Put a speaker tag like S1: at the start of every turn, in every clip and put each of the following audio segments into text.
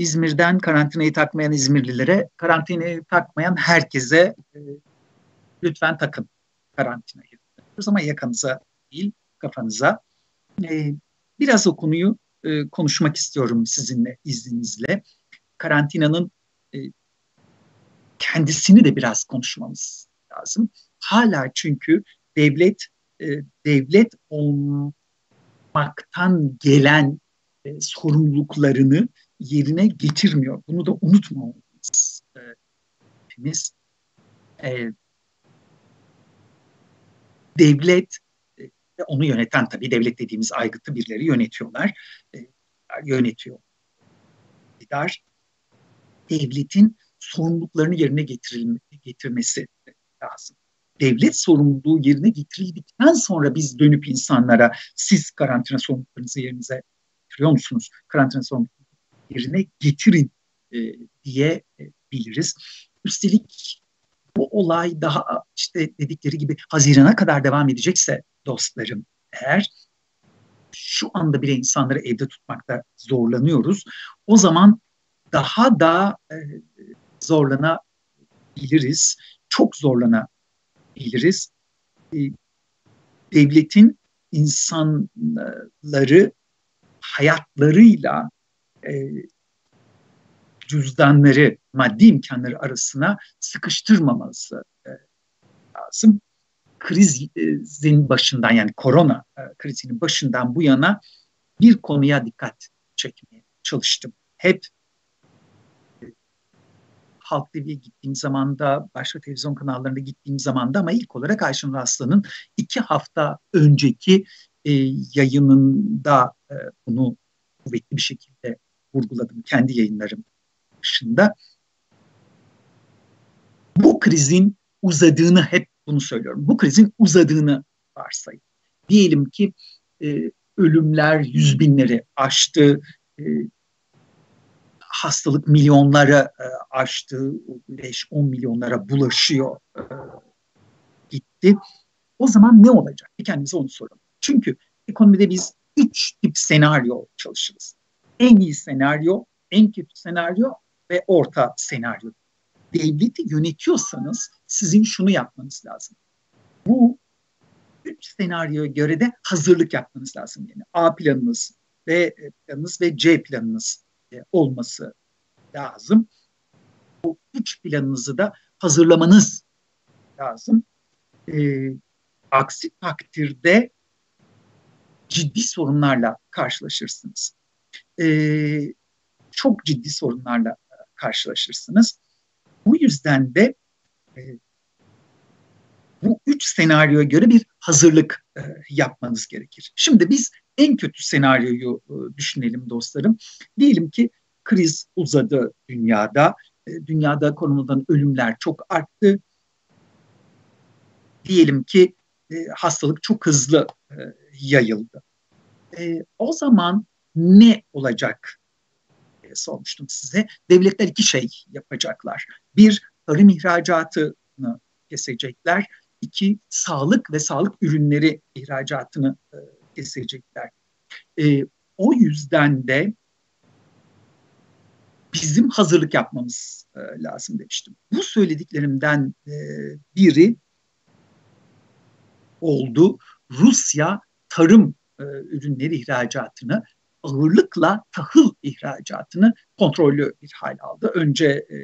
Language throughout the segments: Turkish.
S1: İzmir'den karantinayı takmayan İzmirlilere, karantinayı takmayan herkese e, lütfen takın karantinayı. Ama yakanıza değil, kafanıza. E, biraz o konuyu e, konuşmak istiyorum sizinle, izninizle. Karantinanın e, kendisini de biraz konuşmamız lazım. Hala çünkü devlet e, devlet olmaktan gelen e, sorumluluklarını yerine getirmiyor. Bunu da unutmamalıyız. E, hepimiz e, devlet e, onu yöneten tabii devlet dediğimiz aygıtı birileri yönetiyorlar. E, yönetiyor. İktidar devletin sorumluluklarını yerine getirmesi lazım. Devlet sorumluluğu yerine getirildikten sonra biz dönüp insanlara siz karantina sorumluluklarınızı yerinize getiriyor musunuz? Karantina sorumluluklarını yerine getirin e, diye e, biliriz. Üstelik bu olay daha işte dedikleri gibi Haziran'a kadar devam edecekse dostlarım eğer şu anda bile insanları evde tutmakta zorlanıyoruz. O zaman daha da e, zorlanabiliriz. Çok zorlanabiliriz. E, devletin insanları hayatlarıyla e, cüzdanları, maddi imkanları arasına sıkıştırmaması e, lazım. Krizin başından yani korona e, krizinin başından bu yana bir konuya dikkat çekmeye çalıştım. Hep Halk TV'ye gittiğim zaman da, başka televizyon kanallarına gittiğim zaman da ama ilk olarak Ayşenur Aslan'ın iki hafta önceki e, yayınında e, bunu kuvvetli bir şekilde vurguladım kendi yayınlarım dışında. Bu krizin uzadığını hep bunu söylüyorum. Bu krizin uzadığını varsayın. Diyelim ki e, ölümler yüz binleri aştı, e, hastalık milyonlara e, aştı, 5-10 milyonlara bulaşıyor e, gitti. O zaman ne olacak? Bir kendimize onu soralım. Çünkü ekonomide biz üç tip senaryo çalışırız. En iyi senaryo, en kötü senaryo ve orta senaryo. Devleti yönetiyorsanız sizin şunu yapmanız lazım. Bu üç senaryoya göre de hazırlık yapmanız lazım. Yani A planınız, B planınız ve C planınız e, olması lazım. Bu üç planınızı da hazırlamanız lazım. E, aksi takdirde ciddi sorunlarla karşılaşırsınız. E, çok ciddi sorunlarla karşılaşırsınız. Bu yüzden de e, bu üç senaryoya göre bir hazırlık e, yapmanız gerekir. Şimdi biz en kötü senaryoyu e, düşünelim dostlarım. Diyelim ki kriz uzadı dünyada. E, dünyada konumundan ölümler çok arttı. Diyelim ki e, hastalık çok hızlı e, yayıldı. E, o zaman ne olacak diye sormuştum size. Devletler iki şey yapacaklar. Bir, tarım ihracatını kesecekler. İki, sağlık ve sağlık ürünleri ihracatını e, kesecekler. E, o yüzden de bizim hazırlık yapmamız e, lazım demiştim. Bu söylediklerimden e, biri oldu. Rusya tarım e, ürünleri ihracatını ağırlıkla tahıl ihracatını kontrollü bir hal aldı. Önce e,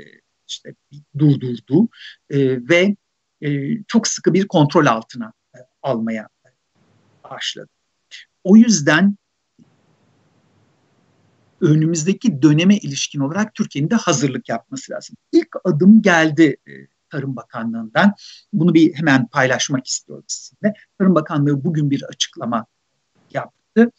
S1: işte durdurdu e, ve e, çok sıkı bir kontrol altına e, almaya başladı. O yüzden önümüzdeki döneme ilişkin olarak Türkiye'nin de hazırlık yapması lazım. İlk adım geldi e, Tarım Bakanlığı'ndan. Bunu bir hemen paylaşmak istiyorum sizinle. Tarım Bakanlığı bugün bir açıklama yaptı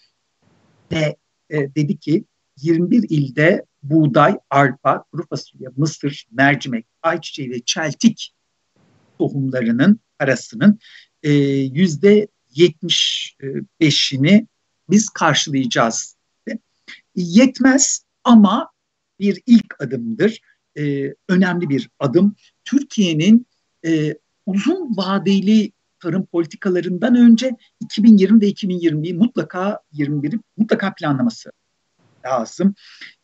S1: ve e, dedi ki 21 ilde buğday, arpa, kuru fasulye, mısır, mercimek, ayçiçeği ve çeltik tohumlarının arasının e, yüzde 75'ini biz karşılayacağız. Yetmez ama bir ilk adımdır. E, önemli bir adım. Türkiye'nin e, uzun vadeli tarım politikalarından önce 2020 ve 2021 mutlaka 21'i mutlaka planlaması lazım.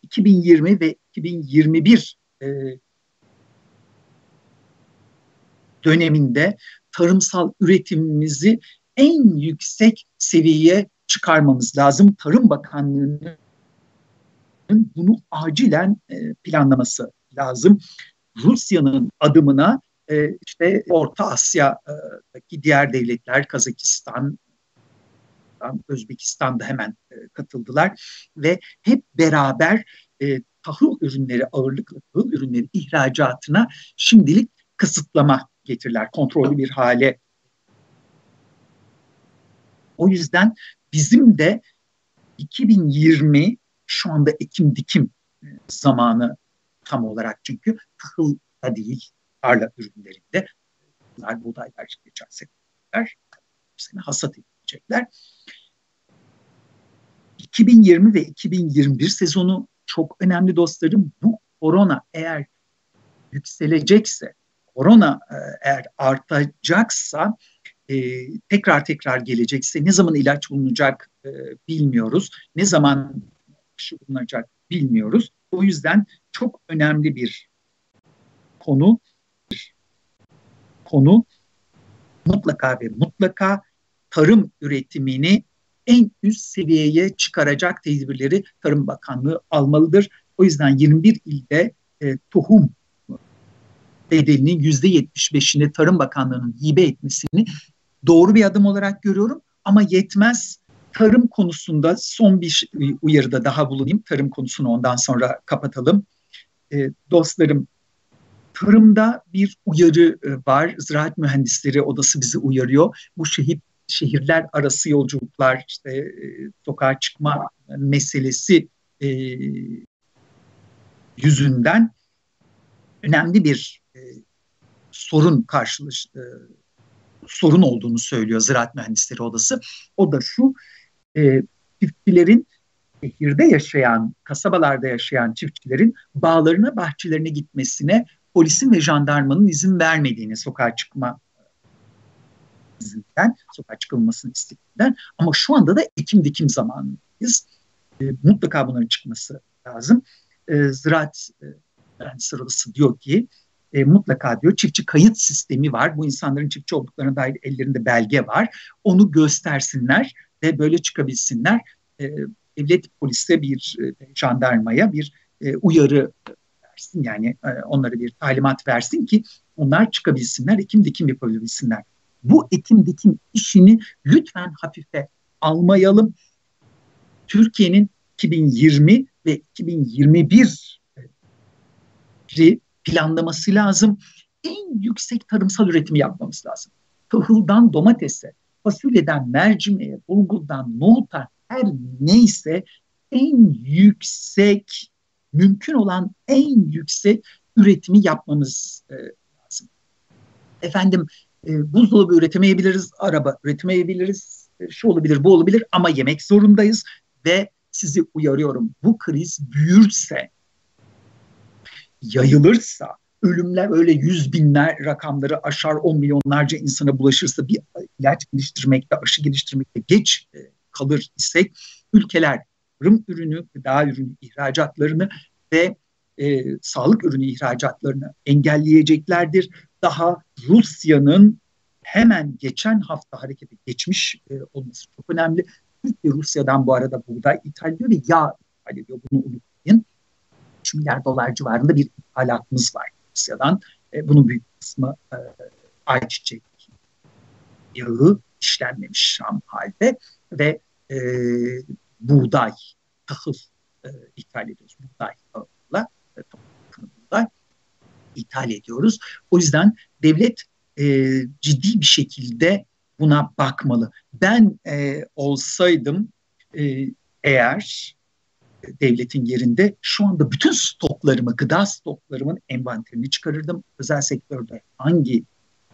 S1: 2020 ve 2021 e, döneminde tarımsal üretimimizi en yüksek seviyeye çıkarmamız lazım. Tarım Bakanlığı'nın bunu acilen e, planlaması lazım. Rusya'nın adımına e, işte Orta Asya'daki diğer devletler, Kazakistan, Özbekistan da hemen e, katıldılar ve hep beraber tahıl ürünleri ağırlıklı tahıl ürünleri ihracatına şimdilik kısıtlama getirler, kontrollü bir hale. O yüzden bizim de 2020 şu anda ekim dikim e, zamanı tam olarak çünkü tahıl da değil tarla ürünlerinde bunlar buğdaylar geçen seneler sene hasat edilecekler. 2020 ve 2021 sezonu çok önemli dostlarım. Bu korona eğer yükselecekse, korona e, eğer artacaksa e, tekrar tekrar gelecekse ne zaman ilaç bulunacak e, bilmiyoruz. Ne zaman aşı bulunacak bilmiyoruz. O yüzden çok önemli bir konu konu mutlaka ve mutlaka tarım üretimini en üst seviyeye çıkaracak tedbirleri Tarım Bakanlığı almalıdır. O yüzden 21 ilde e, tohum bedelinin yüzde 75'ini Tarım Bakanlığı'nın hibe etmesini doğru bir adım olarak görüyorum. Ama yetmez. Tarım konusunda son bir uyarıda daha bulunayım. Tarım konusunu ondan sonra kapatalım. E, dostlarım, tarımda bir uyarı e, var. Ziraat Mühendisleri Odası bizi uyarıyor. Bu şehit şehirler arası yolculuklar, işte e, sokağa çıkma meselesi e, yüzünden önemli bir e, sorun karşılaş e, sorun olduğunu söylüyor Ziraat Mühendisleri Odası. O da şu, e, çiftçilerin şehirde yaşayan, kasabalarda yaşayan çiftçilerin bağlarına, bahçelerine gitmesine polisin ve jandarmanın izin vermediğini sokağa çıkma izinden, sokağa çıkılmasını istediğinden ama şu anda da ekim dikim zamanındayız. E, mutlaka bunların çıkması lazım. E, Ziraat e, Odası diyor ki e, mutlaka diyor çiftçi kayıt sistemi var. Bu insanların çiftçi olduklarına dair ellerinde belge var. Onu göstersinler ve böyle çıkabilsinler. E, devlet polise bir e, jandarmaya bir e, uyarı versin. Yani e, onlara bir talimat versin ki onlar çıkabilsinler, ekim dikim yapabilsinler. Bu ekim dikim işini lütfen hafife almayalım. Türkiye'nin 2020 ve 2021 planlaması lazım. En yüksek tarımsal üretimi yapmamız lazım. Tahıldan domatese, fasulyeden mercimeğe, bulgurdan nohuta her neyse en yüksek, mümkün olan en yüksek üretimi yapmamız e, lazım. Efendim e, buzdolabı üretemeyebiliriz, araba üretemeyebiliriz, e, şu olabilir, bu olabilir ama yemek zorundayız ve sizi uyarıyorum bu kriz büyürse yayılırsa, ölümler öyle yüz binler rakamları aşar, on milyonlarca insana bulaşırsa bir ilaç geliştirmekte, aşı geliştirmekte geç kalır isek ülkeler tarım ürünü, gıda ürünü ihracatlarını ve e, sağlık ürünü ihracatlarını engelleyeceklerdir. Daha Rusya'nın hemen geçen hafta harekete geçmiş e, olması çok önemli. Türkiye Rusya'dan bu arada buğday ithal ediyor ve yağ ithal ediyor. Bunu unutmayın. 3 milyar dolar civarında bir ithalatımız var Rusya'dan. E, bunun büyük kısmı e, ayçiçek yağı işlenmemiş şam halde ve e, buğday, tahıl e, ithal ediyoruz. Buğday tahılla, e, buğday ithal ediyoruz. O yüzden devlet e, ciddi bir şekilde buna bakmalı. Ben e, olsaydım e, eğer devletin yerinde şu anda bütün stoklarımı, gıda stoklarımın envanterini çıkarırdım. Özel sektörde hangi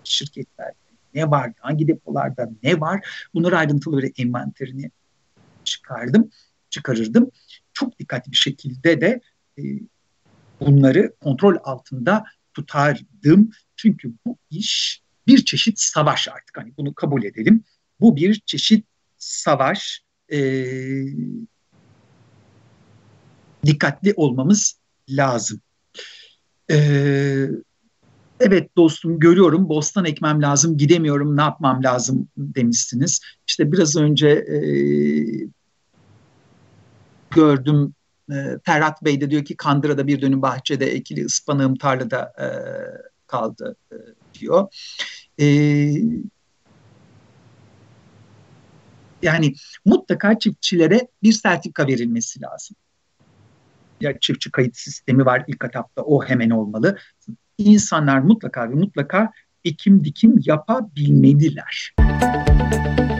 S1: şirketlerde ne var, hangi depolarda ne var bunları ayrıntılı bir envanterini çıkardım, çıkarırdım. Çok dikkatli bir şekilde de e, bunları kontrol altında tutardım. Çünkü bu iş bir çeşit savaş artık. Hani bunu kabul edelim. Bu bir çeşit savaş. E, dikkatli olmamız lazım. Ee, evet dostum görüyorum bostan ekmem lazım gidemiyorum ne yapmam lazım demişsiniz. İşte biraz önce e, gördüm e, Ferhat Bey de diyor ki Kandıra'da bir dönüm bahçede ekili ıspanağım tarlada e, kaldı e, diyor. E, yani mutlaka çiftçilere bir sertifika verilmesi lazım. Ya çiftçi kayıt sistemi var ilk etapta o hemen olmalı. İnsanlar mutlaka ve mutlaka ekim dikim yapabilmeliler. Müzik